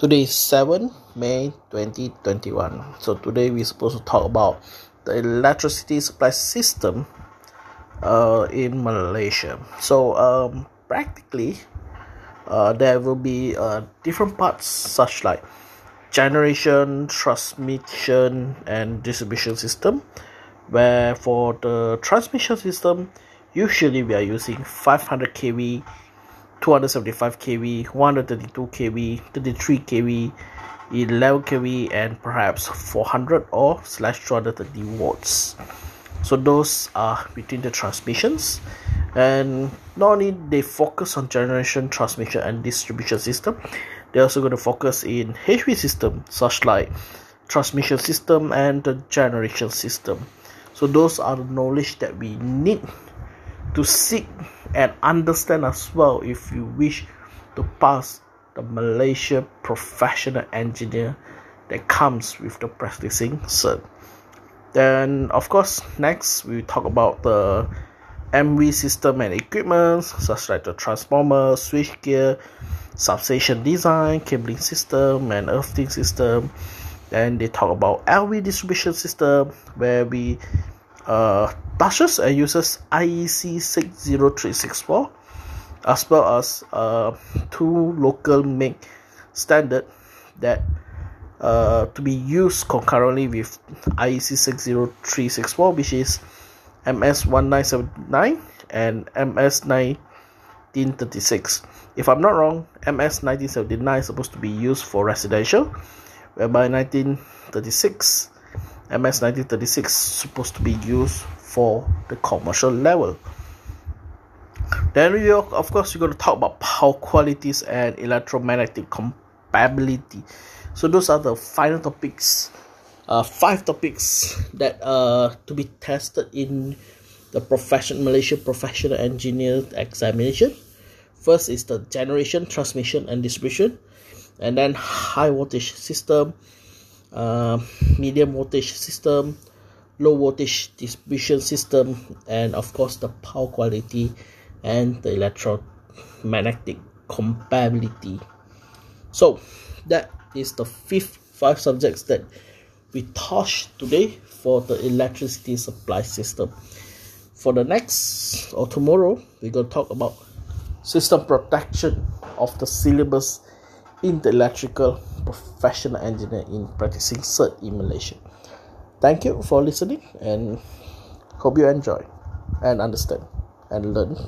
Today is 7 May 2021. So today we're supposed to talk about the electricity supply system uh, in Malaysia. So um, practically uh, there will be uh, different parts such like generation, transmission and distribution system where for the transmission system usually we are using 500 kV 275 kV 132 kV 33 kV 11 kV and perhaps 400 or slash 230 watts. So those are between the transmissions. And not only they focus on generation transmission and distribution system they're also going to focus in HV system such like transmission system and the generation system. So those are the knowledge that we need to seek and understand as well if you wish to pass the Malaysia professional engineer that comes with the practicing cert. Then, of course, next we talk about the MV system and equipment, such like the transformer, switchgear, substation design, cabling system, and earthing system. Then they talk about LV distribution system, where we uh, touches and uses IEC 60364 as well as uh, two local make standard that uh, to be used concurrently with IEC 60364 which is MS 1979 and MS 1936 if I'm not wrong MS 1979 is supposed to be used for residential whereby 1936 MS 1936 supposed to be used for the commercial level. Then we of course we're going to talk about power qualities and electromagnetic compatibility. So those are the final topics, uh, five topics that are to be tested in the profession Malaysia professional engineer examination. First is the generation, transmission, and distribution, and then high voltage system, uh, medium voltage system low voltage distribution system and of course the power quality and the electromagnetic compatibility. So that is the fifth five subjects that we touched today for the electricity supply system. For the next or tomorrow we're going to talk about system protection of the syllabus in the electrical professional engineer in practicing cert in Malaysia. Thank you for listening and hope you enjoy and understand and learn.